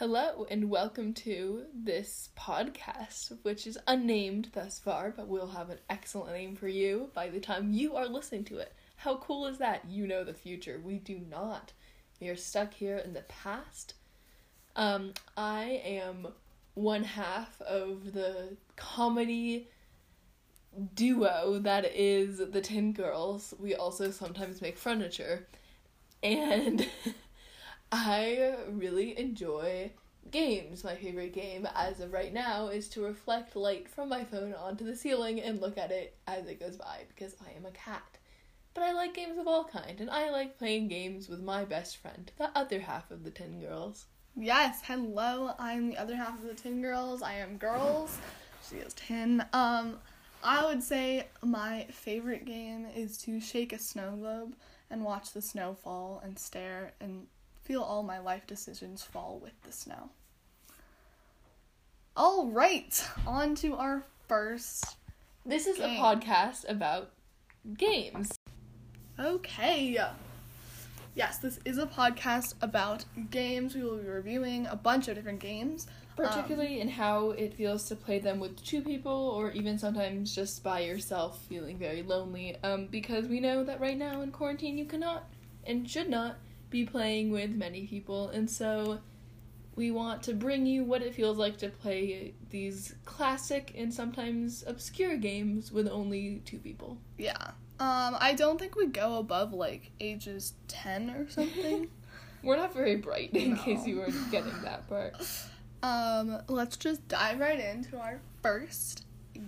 Hello, and welcome to this podcast, which is unnamed thus far, but we'll have an excellent name for you by the time you are listening to it. How cool is that? You know the future. We do not. We are stuck here in the past. Um, I am one half of the comedy duo that is the Tin Girls. We also sometimes make furniture. And I really enjoy games. My favorite game as of right now is to reflect light from my phone onto the ceiling and look at it as it goes by because I am a cat. But I like games of all kind and I like playing games with my best friend, the other half of the Tin Girls. Yes, hello. I'm the other half of the Tin Girls. I am girls. She is tin. Um, I would say my favorite game is to shake a snow globe and watch the snow fall and stare and feel all my life decisions fall with the snow. All right, on to our first. This is Game. a podcast about games. Okay. Yes, this is a podcast about games. We will be reviewing a bunch of different games. Particularly in how it feels to play them with two people, or even sometimes just by yourself, feeling very lonely. Um, because we know that right now in quarantine you cannot and should not be playing with many people, and so we want to bring you what it feels like to play these classic and sometimes obscure games with only two people. Yeah. Um, I don't think we go above like ages 10 or something. We're not very bright, in No. case you weren't getting that part. um, let's just dive right into our first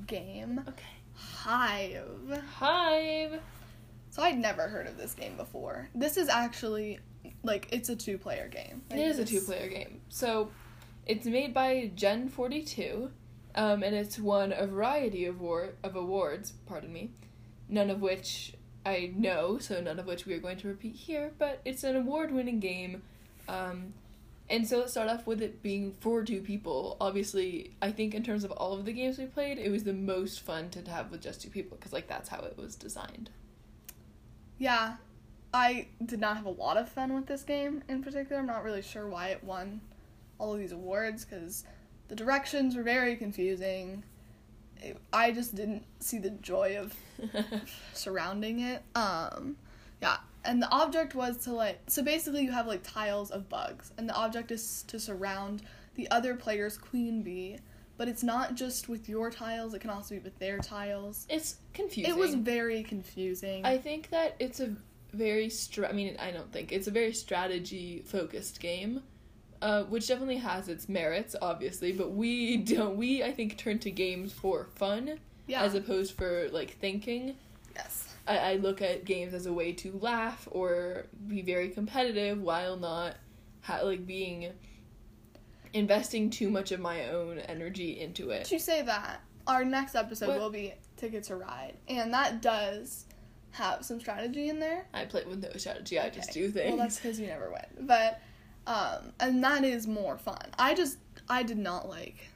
game Okay. Hive. Hive. So I'd never heard of this game before. This is actually like it's a two player game. It Like, is a two player game. So it's made by Gen 42, um, and it's won a variety of, war- of awards, pardon me, none of which I know, so none of which we are going to repeat here, but it's an award winning game. Um, and so let's start off with it being for two people. Obviously, I think in terms of all of the games we played, it was the most fun to have with just two people, because like that's how it was designed. Yeah. I did not have a lot of fun with this game in particular. I'm not really sure why it won all of these awards because the directions were very confusing. It, I just didn't see the joy of surrounding it. Um, yeah, and the object was to like so basically you have like tiles of bugs, and the object is to surround the other player's queen bee. But it's not just with your tiles; it can also be with their tiles. it's confusing. It was very confusing. I think that it's a very stra- I mean, I don't think it's a very strategy focused game, uh, which definitely has its merits, obviously. But we don't. We I think turn to games for fun yeah. as opposed for like thinking. yes. I, I look at games as a way to laugh or be very competitive while not ha- like being investing too much of my own energy into it. To say that, our next episode What? will be Ticket to Ride, and that does have some strategy in there. I play with no strategy. I just do things. Well, that's because you never win. But, um, and that is more fun. I just, I did not like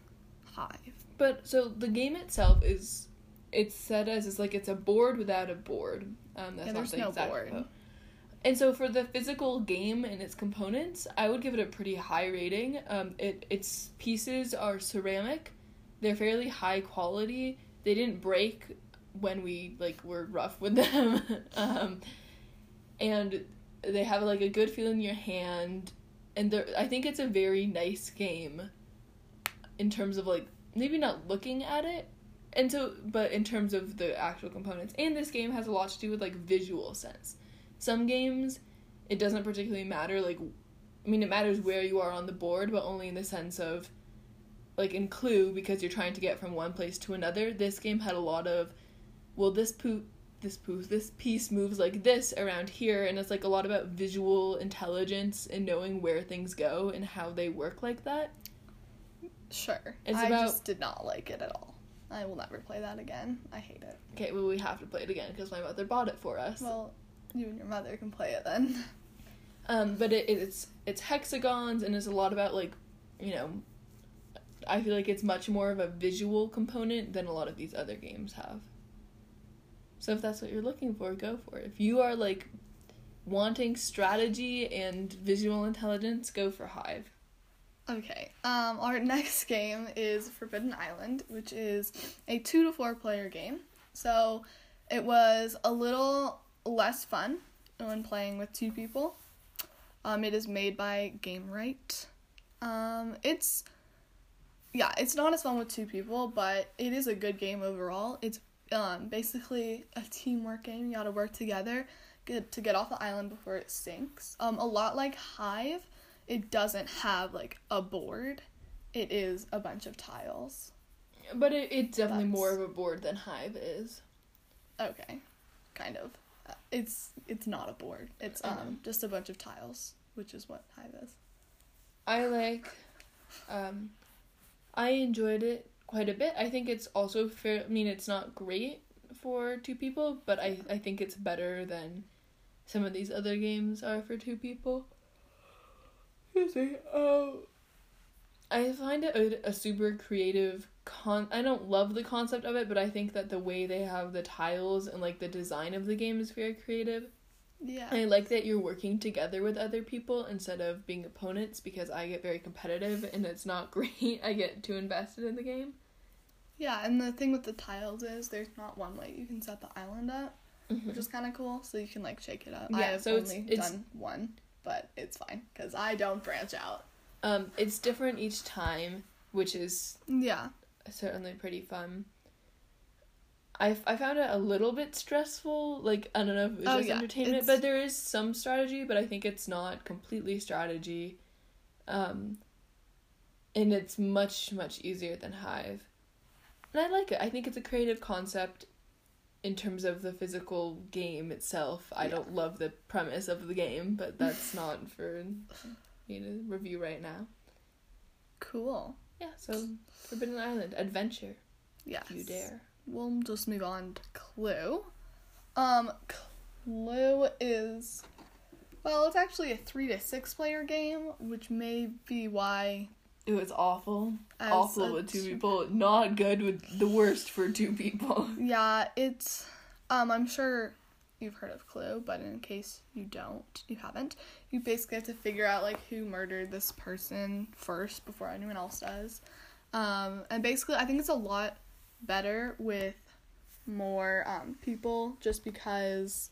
Hive. But so the game itself is it's set as it's like it's a board without a board. Um, that's Yeah, not there's the no board. quote. And so for the physical game and its components, I would give it a pretty high rating. Um, it its pieces are ceramic, they're fairly high quality. They didn't break when we like were rough with them, um, and they have like a good feel in your hand. And I think it's a very nice game in terms of like maybe not looking at it. And so but in terms of the actual components. And this game has a lot to do with like visual sense. Some games it doesn't particularly matter like i mean it matters where you are on the board but only in the sense of like in clue because you're trying to get from one place to another. This game had a lot of well this poo this poof this piece moves like this around here and it's like a lot about visual intelligence and knowing where things go and how they work like that Sure. It's I about- just did not like it at all. I will never play that again. I hate it. okay well we have to play it again because my mother bought it for us Well, you and your mother can play it then. Um, but it, it's it's hexagons and it's a lot about like, you know, I feel like it's much more of a visual component than a lot of these other games have. So if that's what you're looking for, go for it. If you are like wanting strategy and visual intelligence, go for Hive. Okay. Um, our next game is Forbidden Island, which is a two to four player game. So it was a little less fun when playing with two people. Um, it is made by Gamewright. Um, it's yeah, it's not as fun with two people, but it is a good game overall. It's um, basically a teamwork game. You got to work together get, to get off the island before it sinks. Um, a lot like Hive, it doesn't have like a board. It is a bunch of tiles. But it, it's definitely That's- more of a board than Hive is. Okay, kind of. Uh, It's it's not a board. It's um just a bunch of tiles, which is what Hive is. I like, um, I enjoyed it quite a bit. I think it's also fair. I mean, it's not great for two people, but I I think it's better than some of these other games are for two people. Excuse me. Oh. I find it a, a super creative con. I don't love the concept of it, but I think that the way they have the tiles and like the design of the game is very creative. Yeah. I like that you're working together with other people instead of being opponents because I get very competitive and it's not great. I get too invested in the game. Yeah, and the thing with the tiles is there's not one way you can set the island up, which is kind of cool. So you can like shake it up. I Mm-hmm. Yeah, have so it's- only it's- done one, but it's fine because I don't branch out. Um, it's different each time, which is Yeah. certainly pretty fun. I, I found it a little bit stressful. Like I don't know if it was Oh, just yeah, entertainment, it's- but there is some strategy. But I think it's not completely strategy, um, and it's much much easier than Hive, and I like it. I think it's a creative concept. In terms of the physical game itself, I Yeah. don't love the premise of the game, but that's not for you to review right now. Cool. Yeah, so Forbidden Island adventure, Yes. if you dare. We'll just move on to Clue. Um, Clue is well, it's actually a three to six player game, which may be why It was awful. awful with two people. Not good with the worst for two people. Yeah, it's um I'm sure you've heard of Clue, but in case you don't, you haven't, you basically have to figure out like who murdered this person first before anyone else does. Um and basically I think it's a lot better with more um people just because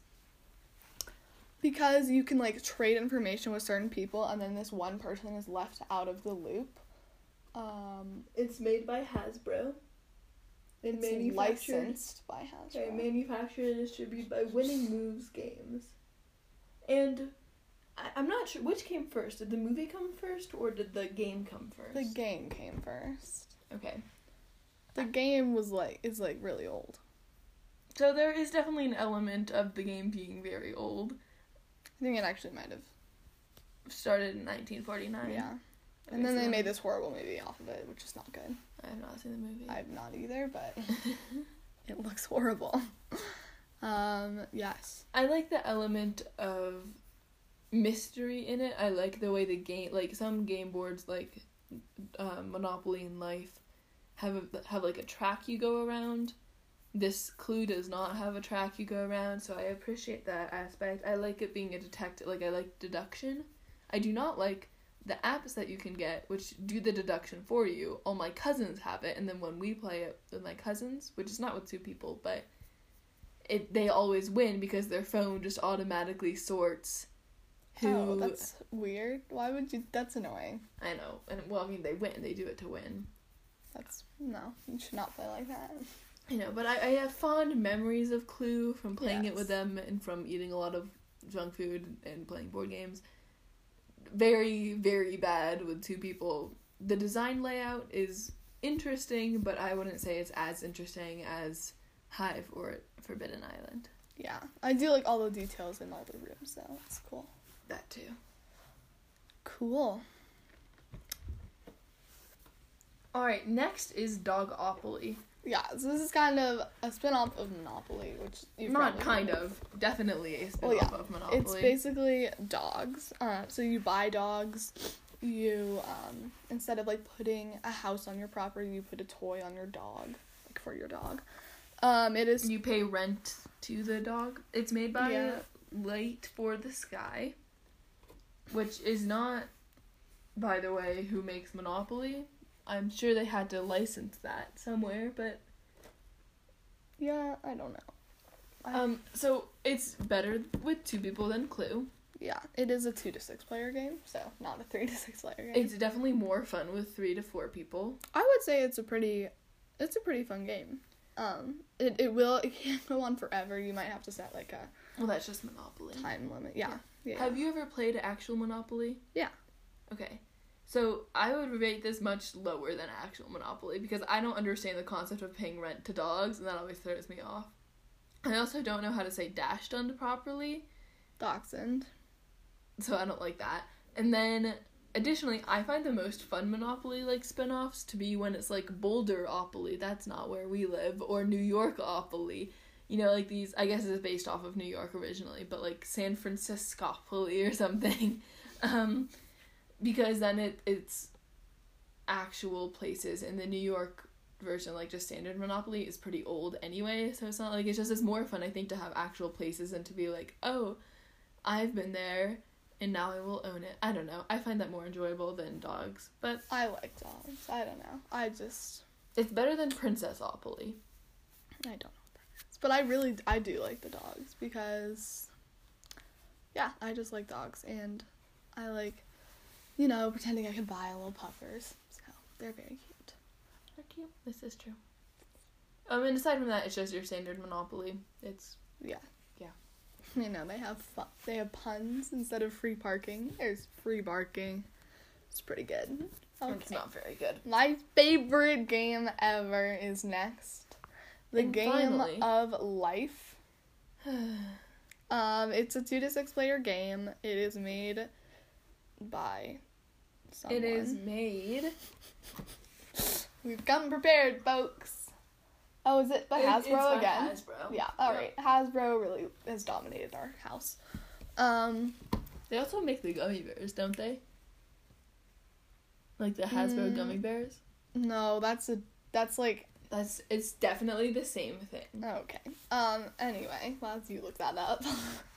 because you can like trade information with certain people and then this one person is left out of the loop. Um It's made by Hasbro. And it's licensed by Hasbro. manufactured and distributed by Winning Moves Games. And I, I'm not sure which came first. Did the movie come first or did the game come first? The game came first. okay. The game was like is like really old. So there is definitely an element of the game being very old. I think it actually might have. Started in 1949. Yeah. Okay, And then so they made this horrible movie off of it, which is not good. I have not seen the movie. I've not either, but it looks horrible. um, yes. I like the element of mystery in it. I like the way the game, like some game boards, like uh, Monopoly and Life, have a, have like a track you go around. This Clue does not have a track you go around, so I appreciate that aspect. I like it being a detective. Like I like deduction. I do not like the apps that you can get, which do the deduction for you. All my cousins have it, and then when we play it with my cousins, which is not with two people, but it they always win because their phone just automatically sorts oh, who Oh, that's weird. Why would you? That's annoying. I know. And well, I mean they win. They do it to win. That's no. You should not play like that. I know, but I, I have fond memories of Clue from playing it with them and from eating a lot of junk food and playing board games. Very, very bad with two people. The design layout is interesting, but I wouldn't say it's as interesting as Hive or Forbidden Island. Yeah, I do like all the details in all the rooms though. It's cool. That too. Cool. Alright, next is Dogopoly. Yeah, so this is kind of a spin-off of Monopoly, which Not kind heard of. Definitely a spin Well, yeah. of Monopoly. It's basically dogs. Uh, so you buy dogs. You um, instead of like putting a house on your property, you put a toy on your dog, like for your dog. Um, it is You pay rent to the dog. It's made by Yeah. Late for the Sky, which is not by the way, who makes Monopoly. I'm sure they had to license that somewhere, but Yeah, I don't know. I- um so it's better with two people than Clue. Yeah, it is a two to six player game, so not a three to six player game. It's definitely more fun with 3 to 4 people. I would say it's a pretty, it's a pretty fun game. Um, it it will it can't go on forever. You might have to set like a Well, that's just Monopoly. time limit. Yeah, yeah. Have you ever played actual Monopoly? Yeah. Okay. So I would rate this much lower than actual Monopoly because I don't understand the concept of paying rent to dogs, and that always throws me off. I also don't know how to say dash done properly, Dachshund. so I don't like that. And then additionally, I find the most fun Monopoly like spin-offs to be when it's like Boulderopoly, that's not where we live, or New Yorkopoly. You know, like these I guess it's based off of New York originally, but like San Franciscopoly or something. Um because then it it's actual places and the New York version like just standard monopoly is pretty old anyway so it's not like it's just it's more fun i think to have actual places and to be like oh i've been there and now i will own it i don't know i find that more enjoyable than dogs but I like dogs. I don't know. I just it's better than princessopoly I don't know what that is, but I really I do like the dogs because yeah, I just like dogs and I like you know pretending I could buy little puffers. So they're very cute. they're cute this is true I mean, aside from that it's just your standard monopoly it's Yeah. Yeah. You know, they have fu- they have puns instead of free parking. There's free barking. It's pretty good. it's not very good My favorite game ever is next. The And game finally- of life. Um, it's a two to six player game. It is made by someone. it is made We've come prepared, folks. Oh, is it by It- Hasbro again? Hasbro. Yeah. All right. Hasbro really has dominated our house. Um, They also make the gummy bears, don't they? Like the Hasbro Mm. gummy bears. no, that's a that's like That's it's definitely the same thing. okay. Um, anyway, while you look that up,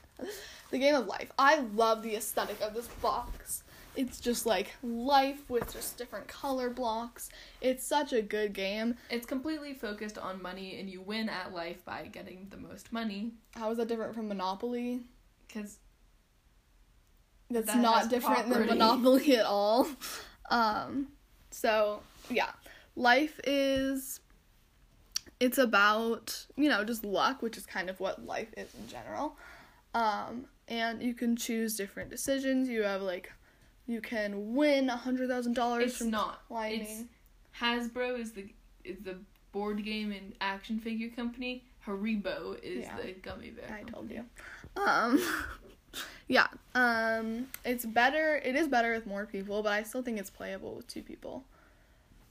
the game of life. I love the aesthetic of this box. It's just like life with just different color blocks. It's such a good game. It's completely focused on money, and you win at life by getting the most money. How is that different from Monopoly? Because That's That not different property. than Monopoly at all. Um, so yeah, life is. It's about you know just luck, which is kind of what life is in general. Um, and you can choose different decisions. You have like, you can win a hundred thousand dollars it's from not. climbing. It's Hasbro is the is the board game and action figure company. Haribo is Yeah. the gummy bear. I told company. you. Um, yeah. Um, it's better. It is better with more people, but I still think it's playable with two people.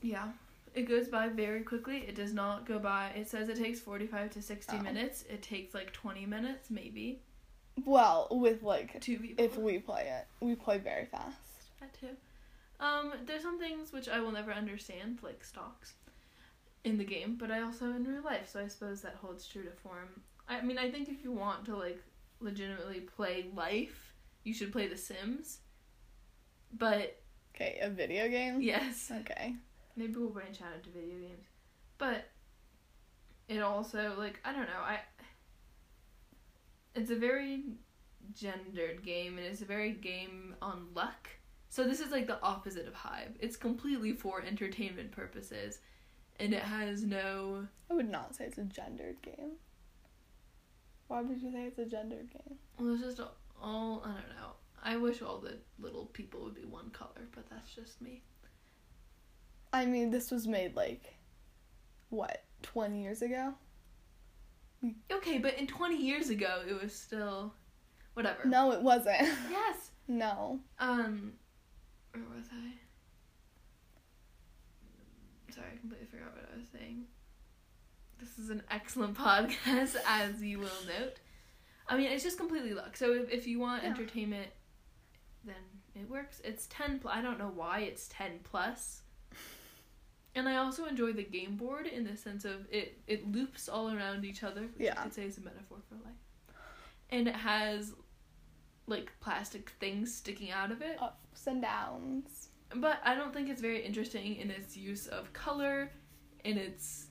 Yeah. It goes by very quickly. It does not go by. It says it takes 45 to 60 Oh. minutes. It takes like 20 minutes, maybe. Well, with like Two people. if we play it, we play very fast. That too. Um, there's some things which I will never understand, like stocks, in the game, but I also in real life, so I suppose that holds true to form. I mean, I think if you want to like legitimately play life, you should play The Sims. But Okay, a video game. yes, Okay. maybe we'll branch out into video games. But it also like I don't know, I it's a very gendered game and it's a very game on luck. So this is like the opposite of Hive. It's completely for entertainment purposes and it has no I would not say it's a gendered game. Why would you say it's a gendered game? well it's just all I don't know. I wish all the little people would be one color, but that's just me. I mean, this was made like what, 20 years ago? Okay, but in 20 years ago it was still whatever. No, it wasn't. Yes. no. Um, where was I? Sorry, I completely forgot what I was saying. This is an excellent podcast, as you will note. I mean, it's just completely luck. So if, if you want Yeah. entertainment, then it works. It's 10 plus. I don't know why it's 10 plus. And I also enjoy the game board in the sense of it, it loops all around each other, which Yeah. I could say is a metaphor for life. And it has like plastic things sticking out of it. Ups and downs. but I don't think it's very interesting in its use of color, in its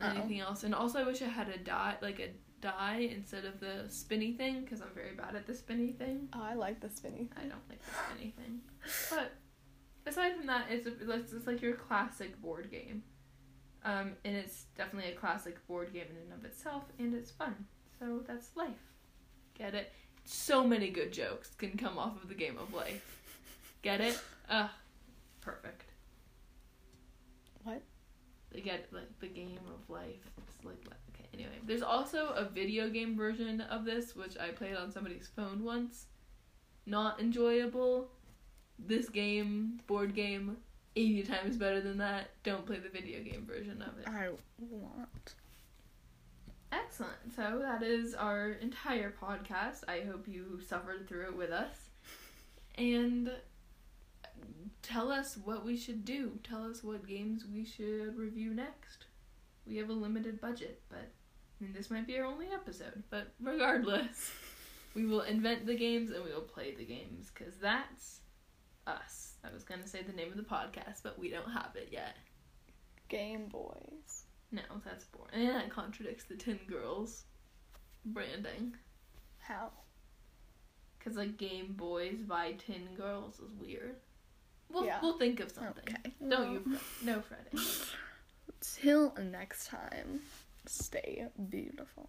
Oh. anything else. And also, I wish I had a die, like a die instead of the spinny thing, because I'm very bad at the spinny thing. Oh, I like the spinny. I don't like the spinny thing. But aside from that, it's, it's it's like your classic board game. Um, and it's definitely a classic board game in and of itself, and it's fun. So that's life. Get it? So many good jokes can come off of the game of life. Get it? Ugh. Perfect. What? They get like the game of life. It's like okay. Anyway, there's also a video game version of this which I played on somebody's phone once. Not enjoyable. This game, board game, eighty times better than that. Don't play the video game version of it. I want. Excellent. So that is our entire podcast. I hope you suffered through it with us. And tell us what we should do. Tell us what games we should review next. We have a limited budget, but I mean, this might be our only episode. But regardless, we will invent the games and we will play the games because that's us. I was going to say the name of the podcast, but we don't have it yet. Game Boys. No, that's boring. And that contradicts the Tin Girls branding. How? Because, like, Game Boys by Tin Girls is weird. We'll, Yeah. we'll think of something. Okay. Don't you. No fretting. Till next time, stay beautiful.